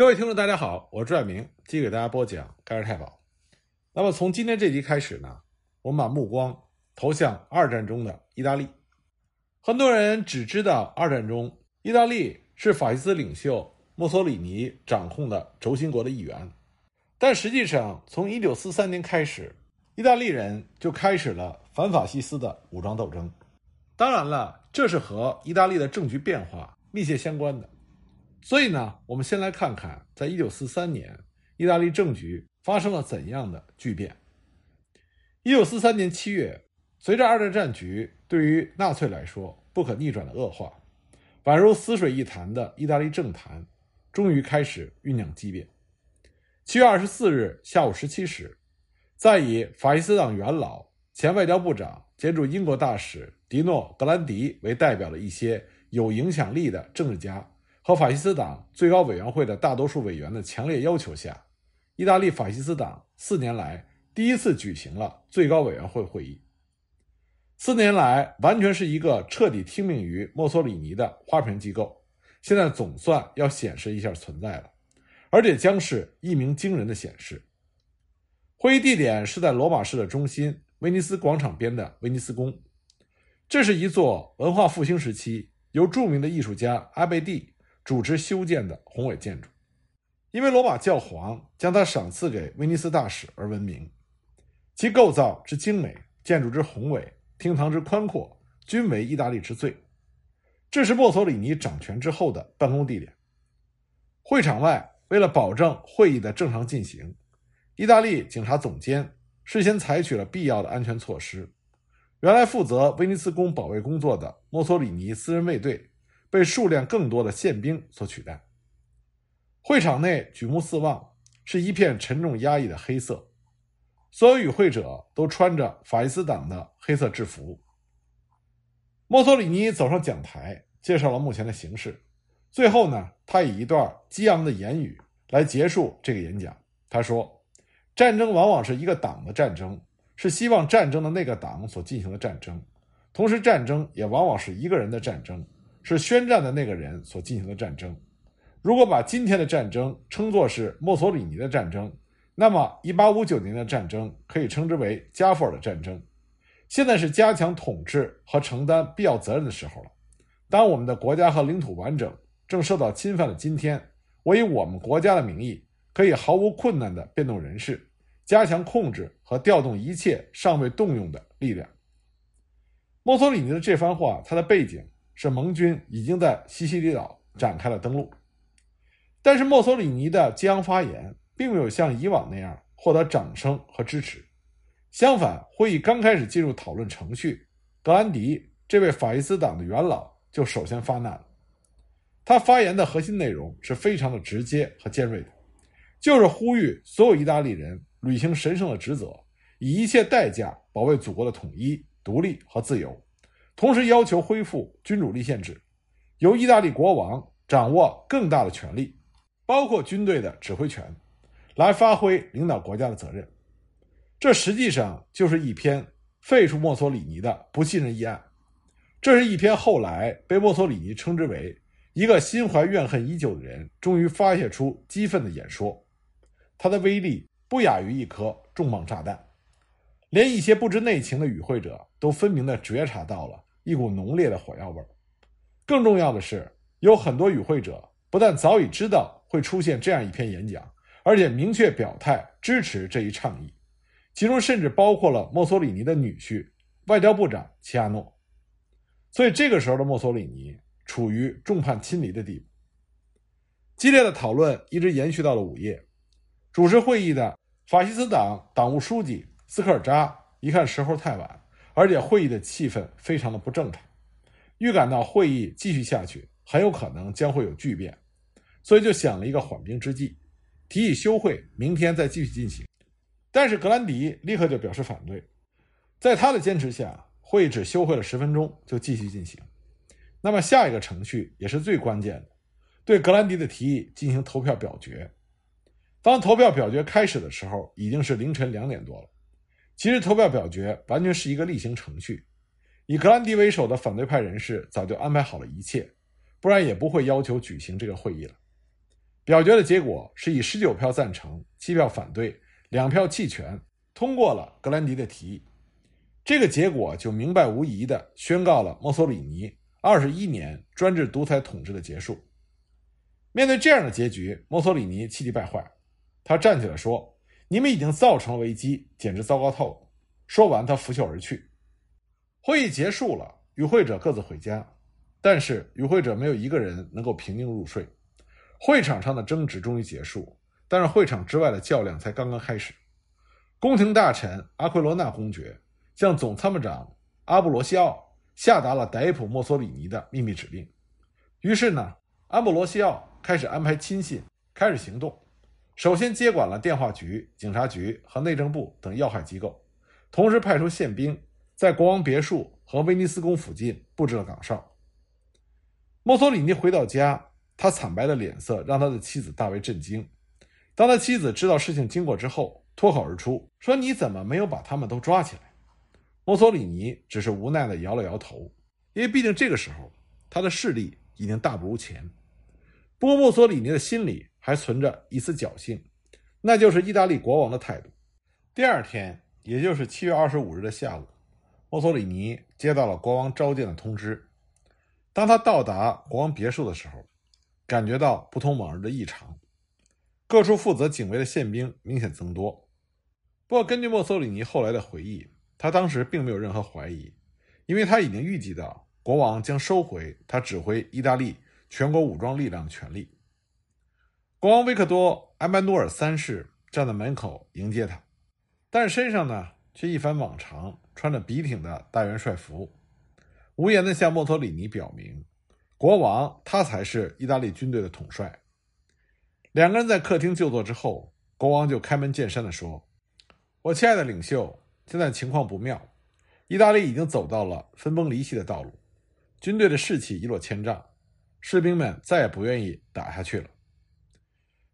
各位听众，大家好，我是朱爱明，继续给大家播讲《盖世太保》。那么从今天这集开始呢，我们把目光投向二战中的意大利。很多人只知道二战中意大利是法西斯领袖墨索里尼掌控的轴心国的一员，但实际上从1943年开始，意大利人就开始了反法西斯的武装斗争。当然了，这是和意大利的政局变化密切相关的。所以呢，我们先来看看，在一九四三年，意大利政局发生了怎样的巨变。一九四三年七月，随着二战战局对于纳粹来说不可逆转的恶化，宛如死水一潭的意大利政坛终于开始酝酿激变。七月二十四日下午十七时，在以法西斯党元老、前外交部长兼驻英国大使迪诺·格兰迪为代表的一些有影响力的政治家。和法西斯党最高委员会的大多数委员的强烈要求下，意大利法西斯党四年来第一次举行了最高委员会会议。四年来完全是一个彻底听命于墨索里尼的花瓶机构，现在总算要显示一下存在了，而且将是一鸣惊人的显示。会议地点是在罗马市的中心威尼斯广场边的威尼斯宫，这是一座文化复兴时期由著名的艺术家阿贝蒂。主持修建的宏伟建筑，因为罗马教皇将它赏赐给威尼斯大使而闻名。其构造之精美，建筑之宏伟，厅堂之宽阔，均为意大利之最。这是墨索里尼掌权之后的办公地点。会场外，为了保证会议的正常进行，意大利警察总监事先采取了必要的安全措施。原来负责威尼斯宫保卫工作的墨索里尼私人卫队。被数量更多的宪兵所取代。会场内举目四望，是一片沉重压抑的黑色。所有与会者都穿着法西斯党的黑色制服。墨索里尼走上讲台，介绍了目前的形势。最后呢，他以一段激昂的言语来结束这个演讲。他说：“战争往往是一个党的战争，是希望战争的那个党所进行的战争。同时，战争也往往是一个人的战争。”是宣战的那个人所进行的战争。如果把今天的战争称作是墨索里尼的战争，那么1859年的战争可以称之为加富尔的战争。现在是加强统治和承担必要责任的时候了。当我们的国家和领土完整正受到侵犯的今天，我以我们国家的名义，可以毫无困难地变动人事，加强控制和调动一切尚未动用的力量。墨索里尼的这番话，它的背景。是盟军已经在西西里岛展开了登陆，但是墨索里尼的激昂发言并没有像以往那样获得掌声和支持。相反，会议刚开始进入讨论程序，格兰迪这位法西斯党的元老就首先发难了。他发言的核心内容是非常的直接和尖锐的，就是呼吁所有意大利人履行神圣的职责，以一切代价保卫祖国的统一、独立和自由。同时要求恢复君主立宪制，由意大利国王掌握更大的权力，包括军队的指挥权，来发挥领导国家的责任。这实际上就是一篇废除墨索里尼的不信任议案。这是一篇后来被墨索里尼称之为一个心怀怨恨已久的人终于发泄出激愤的演说。它的威力不亚于一颗重磅炸弹。连一些不知内情的与会者都分明地觉察到了一股浓烈的火药味儿。更重要的是，有很多与会者不但早已知道会出现这样一篇演讲，而且明确表态支持这一倡议，其中甚至包括了墨索里尼的女婿外交部长齐亚诺。所以，这个时候的墨索里尼处于众叛亲离的地步。激烈的讨论一直延续到了午夜。主持会议的法西斯党党务书记。斯科尔扎一看时候太晚，而且会议的气氛非常的不正常，预感到会议继续下去很有可能将会有巨变，所以就想了一个缓兵之计，提议休会，明天再继续进行。但是格兰迪立刻就表示反对，在他的坚持下，会议只休会了十分钟就继续进行。那么下一个程序也是最关键的，对格兰迪的提议进行投票表决。当投票表决开始的时候，已经是凌晨两点多了。其实投票表决完全是一个例行程序，以格兰迪为首的反对派人士早就安排好了一切，不然也不会要求举行这个会议了。表决的结果是以十九票赞成、七票反对、两票弃权，通过了格兰迪的提议。这个结果就明白无疑地宣告了墨索里尼二十一年专制独裁统治的结束。面对这样的结局，墨索里尼气急败坏，他站起来说：“你们已经造成了危机，简直糟糕透了。”说完，他拂袖而去。会议结束了，与会者各自回家，但是与会者没有一个人能够平静入睡。会场上的争执终于结束，但是会场之外的较量才刚刚开始。宫廷大臣阿奎罗纳公爵向总参谋长阿布罗西奥下达了逮捕墨索里尼的秘密指令。于是呢，阿布罗西奥开始安排亲信开始行动，首先接管了电话局、警察局和内政部等要害机构，同时派出宪兵在国王别墅和威尼斯宫附近布置了岗哨。墨索里尼回到家。他惨白的脸色让他的妻子大为震惊。当他妻子知道事情经过之后，脱口而出说：“你怎么没有把他们都抓起来？”墨索里尼只是无奈地摇了摇头，因为毕竟这个时候他的势力已经大不如前。不过墨索里尼的心里还存着一丝侥幸，那就是意大利国王的态度。第二天，也就是七月二十五日的下午，墨索里尼接到了国王召见的通知。当他到达国王别墅的时候，感觉到不同往日的异常，各处负责警卫的宪兵明显增多。不过，根据墨索里尼后来的回忆，他当时并没有任何怀疑，因为他已经预计到国王将收回他指挥意大利全国武装力量的权利。国王维克多·埃曼努尔三世站在门口迎接他，但是身上呢却一反往常，穿着笔挺的大元帅服，无言的向墨索里尼表明。国王，他才是意大利军队的统帅。两个人在客厅就坐之后，国王就开门见山地说：“我亲爱的领袖，现在情况不妙，意大利已经走到了分崩离析的道路，军队的士气一落千丈，士兵们再也不愿意打下去了。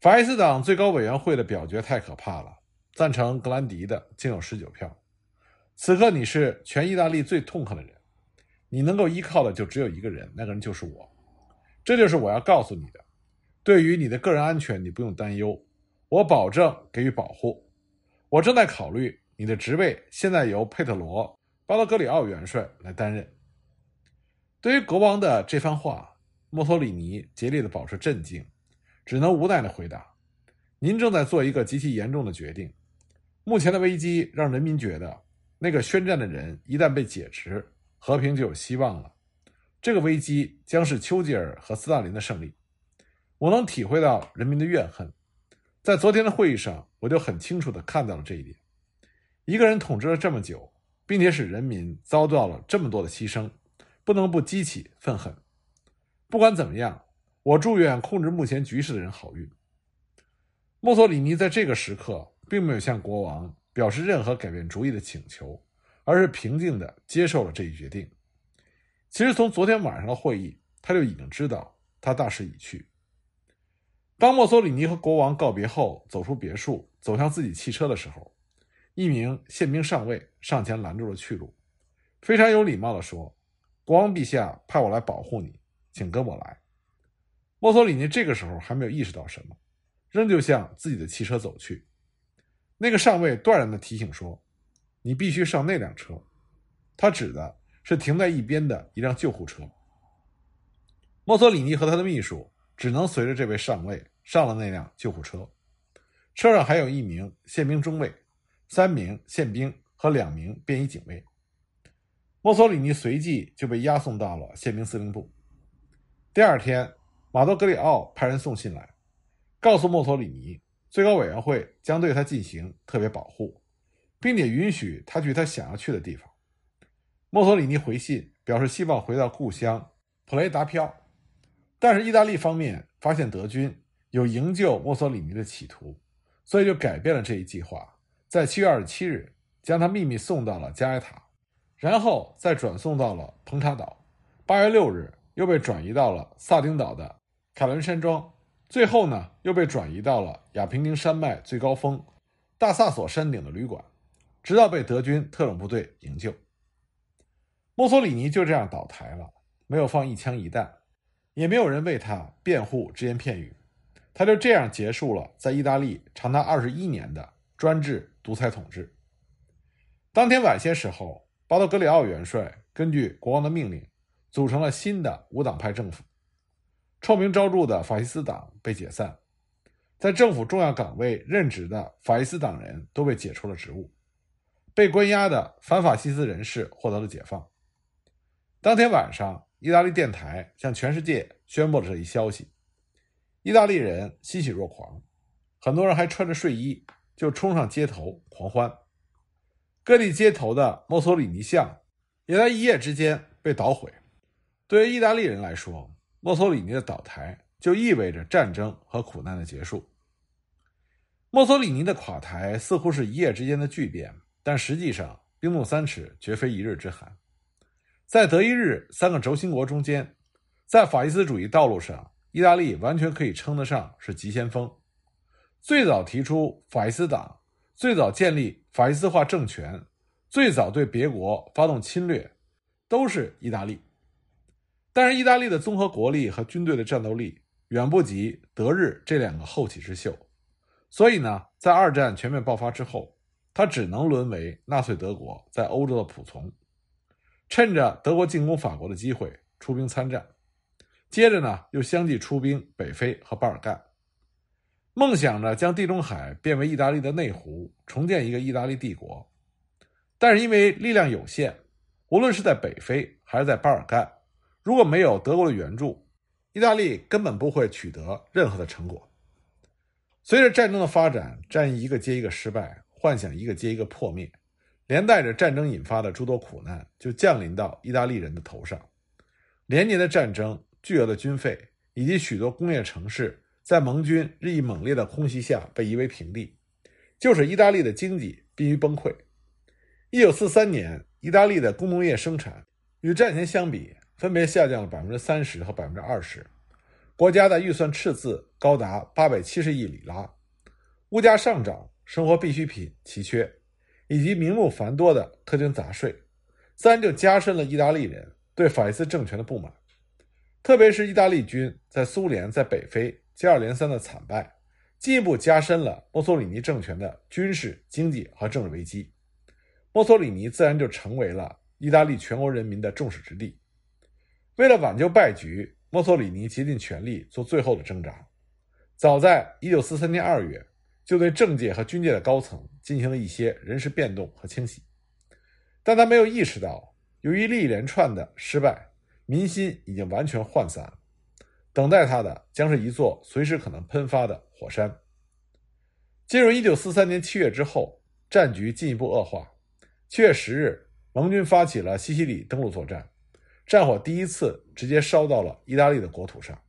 法西斯党最高委员会的表决太可怕了，赞成格兰迪的竟有十九票。此刻你是全意大利最痛恨的人。”你能够依靠的就只有一个人，那个人就是我。这就是我要告诉你的。对于你的个人安全，你不用担忧，我保证给予保护。我正在考虑你的职位，现在由佩特罗·巴罗格里奥元帅来担任。对于国王的这番话，墨索里尼竭力的保持镇静，只能无奈的回答：“您正在做一个极其严重的决定。目前的危机让人民觉得，那个宣战的人一旦被解职。”和平就有希望了。这个危机将是丘吉尔和斯大林的胜利。我能体会到人民的怨恨。在昨天的会议上，我就很清楚地看到了这一点。一个人统治了这么久，并且使人民遭到了这么多的牺牲，不能不激起愤恨。不管怎么样，我祝愿控制目前局势的人好运。墨索里尼在这个时刻并没有向国王表示任何改变主意的请求。而是平静地接受了这一决定。其实从昨天晚上的会议，他就已经知道他大势已去。当墨索里尼和国王告别后，走出别墅，走向自己汽车的时候，一名宪兵上尉上前拦住了去路，非常有礼貌地说：“国王陛下派我来保护你，请跟我来。”墨索里尼这个时候还没有意识到什么，仍旧向自己的汽车走去。那个上尉断然的提醒说。你必须上那辆车，他指的是停在一边的一辆救护车。墨索里尼和他的秘书只能随着这位上尉上了那辆救护车，车上还有一名宪兵中尉、三名宪兵和两名便衣警卫。墨索里尼随即就被押送到了宪兵司令部。第二天，马多格里奥派人送信来，告诉墨索里尼，最高委员会将对他进行特别保护。并且允许他去他想要去的地方。墨索里尼回信表示希望回到故乡普雷达飘，但是意大利方面发现德军有营救墨索里尼的企图，所以就改变了这一计划，在七月二十七日将他秘密送到了加埃塔，然后再转送到了彭查岛，八月六日又被转移到了萨丁岛的凯伦山庄，最后呢又被转移到了亚平宁山脉最高峰大萨索山顶的旅馆。直到被德军特种部队营救，墨索里尼就这样倒台了，没有放一枪一弹，也没有人为他辩护只言片语，他就这样结束了在意大利长达二十一年的专制独裁统治。当天晚些时候，巴多格里奥元帅根据国王的命令，组成了新的无党派政府。臭名昭著的法西斯党被解散，在政府重要岗位任职的法西斯党人都被解除了职务，被关押的反法西斯人士获得了解放。当天晚上，意大利电台向全世界宣布了这一消息，意大利人欣喜若狂，很多人还穿着睡衣就冲上街头狂欢。各地街头的墨索里尼像也在一夜之间被捣毁。对于意大利人来说，墨索里尼的倒台就意味着战争和苦难的结束。墨索里尼的垮台似乎是一夜之间的巨变，但实际上冰冻三尺，绝非一日之寒。在德意日三个轴心国中间，在法西斯主义道路上，意大利完全可以称得上是急先锋。最早提出法西斯党，最早建立法西斯化政权，最早对别国发动侵略，都是意大利。但是，意大利的综合国力和军队的战斗力远不及德日这两个后起之秀，所以呢，在二战全面爆发之后，他只能沦为纳粹德国在欧洲的仆从，趁着德国进攻法国的机会出兵参战，接着呢，又相继出兵北非和巴尔干，梦想着将地中海变为意大利的内湖，重建一个意大利帝国。但是因为力量有限，无论是在北非还是在巴尔干。如果没有德国的援助，意大利根本不会取得任何的成果。随着战争的发展，战役一个接一个失败，幻想一个接一个破灭，连带着战争引发的诸多苦难就降临到意大利人的头上。连年的战争、巨额的军费以及许多工业城市在盟军日益猛烈的空袭下被夷为平地，就使意大利的经济濒于崩溃。一九四三年，意大利的工农业生产与战前相比。分别下降了百分之三十和百分之二十，国家的预算赤字高达八百七十亿里拉，物价上涨，生活必需品奇缺，以及名目繁多的特征杂税，自然就加深了意大利人对法西斯政权的不满。特别是意大利军在苏联在北非接二连三的惨败，进一步加深了墨索里尼政权的军事、经济和政治危机。墨索里尼自然就成为了意大利全国人民的众矢之的。为了挽救败局，墨索里尼竭尽全力做最后的挣扎。早在1943年2月，就对政界和军界的高层进行了一些人事变动和清洗。但他没有意识到，由于一连串的失败，民心已经完全涣散。等待他的将是一座随时可能喷发的火山。进入1943年7月之后，战局进一步恶化。7月10日，盟军发起了西西里登陆作战。战火第一次直接烧到了意大利的国土上，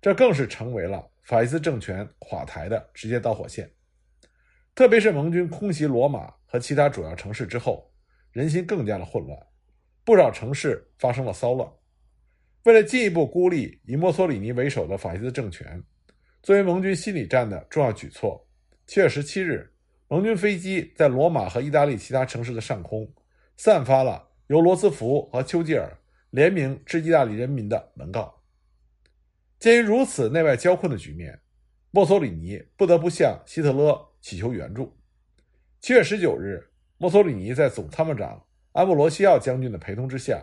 这更是成为了法西斯政权垮台的直接导火线。特别是盟军空袭罗马和其他主要城市之后，人心更加的混乱，不少城市发生了骚乱。为了进一步孤立以墨索里尼为首的法西斯政权，作为盟军心理战的重要举措，七月十七日，盟军飞机在罗马和意大利其他城市的上空散发了由罗斯福和丘吉尔。联名致意大利人民的文告。鉴于如此内外交困的局面，墨索里尼不得不向希特勒祈求援助。七月十九日，墨索里尼在总参谋长安布罗西奥将军的陪同之下，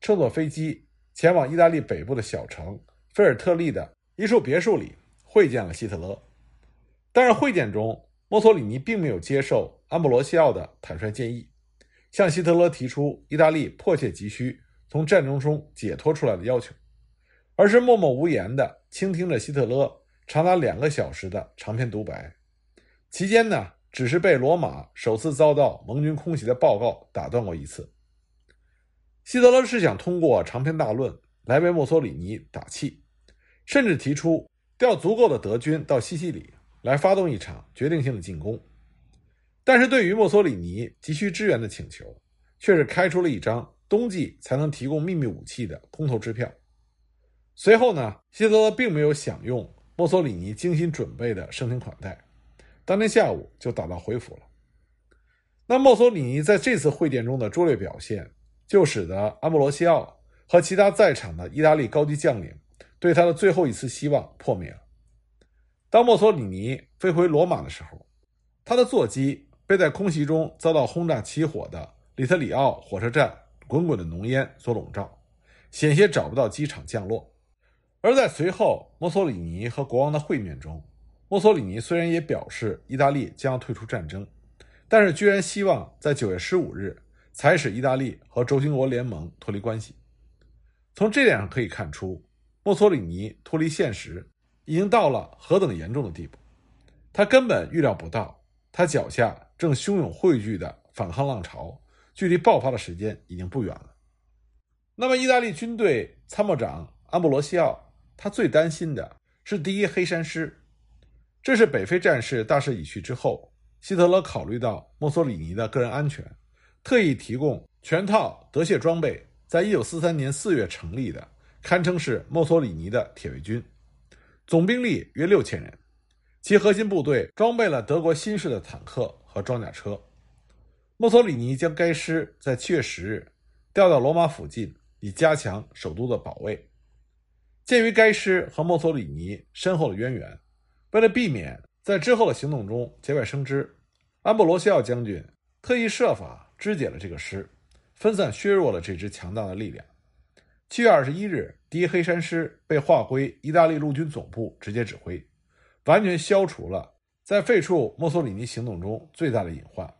乘坐飞机前往意大利北部的小城菲尔特利的一处别墅里会见了希特勒。但是会见中，墨索里尼并没有接受安布罗西奥的坦率建议，向希特勒提出意大利迫切急需。从战争中解脱出来的要求，而是默默无言地倾听着希特勒长达两个小时的长篇独白。期间呢，只是被罗马首次遭到盟军空袭的报告打断过一次。希特勒是想通过长篇大论来为墨索里尼打气，甚至提出调足够的德军到西西里来发动一场决定性的进攻。但是对于墨索里尼急需支援的请求，却是开出了一张。冬季才能提供秘密武器的空头支票。随后呢，希特勒并没有享用墨索里尼精心准备的盛情款待，当天下午就打道回府了。那墨索里尼在这次会见中的拙劣表现，就使得阿布罗西奥和其他在场的意大利高级将领对他的最后一次希望破灭了。当墨索里尼飞回罗马的时候，他的座机被在空袭中遭到轰炸起火的里特里奥火车站滚滚的浓烟所笼罩，险些找不到机场降落。而在随后墨索里尼和国王的会面中，墨索里尼虽然也表示意大利将要退出战争，但是居然希望在九月十五日才使意大利和轴心国联盟脱离关系。从这点上可以看出，墨索里尼脱离现实已经到了何等严重的地步。他根本预料不到，他脚下正汹涌汇聚的反抗浪潮，距离爆发的时间已经不远了。那么，意大利军队参谋长安布罗西奥，他最担心的是第一黑山师。这是北非战事大势已去之后，希特勒考虑到墨索里尼的个人安全，特意提供全套德械装备，在一九四三年四月成立的，堪称是墨索里尼的铁卫军，总兵力约六千人，其核心部队装备了德国新式的坦克和装甲车。墨索里尼将该师在七月十日调到罗马附近，以加强首都的保卫。鉴于该师和墨索里尼深厚的渊源。为了避免在之后的行动中节外生枝，安布罗西奥将军特意设法肢解了这个师，分散削弱了这支强大的力量。七月二十一日，第一黑山师被划归意大利陆军总部直接指挥，完全消除了在废黜墨索里尼行动中最大的隐患。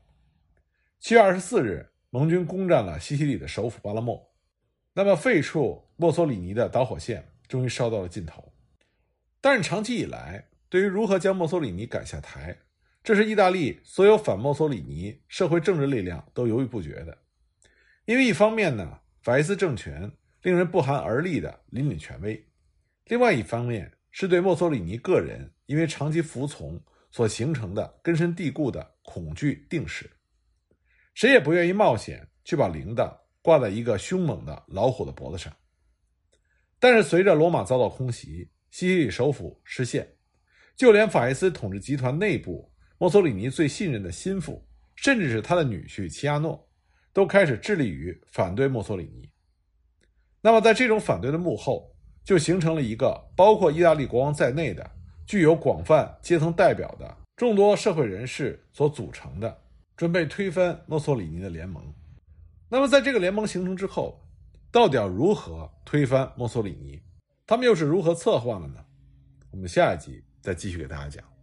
七月二十四日，盟军攻占了西西里的首府巴勒莫，那么废黜墨索里尼的导火线终于烧到了尽头。但是长期以来，对于如何将墨索里尼赶下台，这是意大利所有反墨索里尼社会政治力量都犹豫不决的。因为一方面呢，法西斯政权令人不寒而栗的凛凛权威；另外一方面是对墨索里尼个人因为长期服从所形成的根深蒂固的恐惧定势。谁也不愿意冒险去把铃铛挂在一个凶猛的老虎的脖子上。但是随着罗马遭到空袭，西西里首府失陷。就连法西斯统治集团内部，墨索里尼最信任的心腹，甚至是他的女婿齐亚诺，都开始致力于反对墨索里尼。那么，在这种反对的幕后，就形成了一个包括意大利国王在内的、具有广泛阶层代表的众多社会人士所组成的，准备推翻墨索里尼的联盟。那么，在这个联盟形成之后，到底要如何推翻墨索里尼？他们又是如何策划的呢？我们下一集。再继续给大家讲。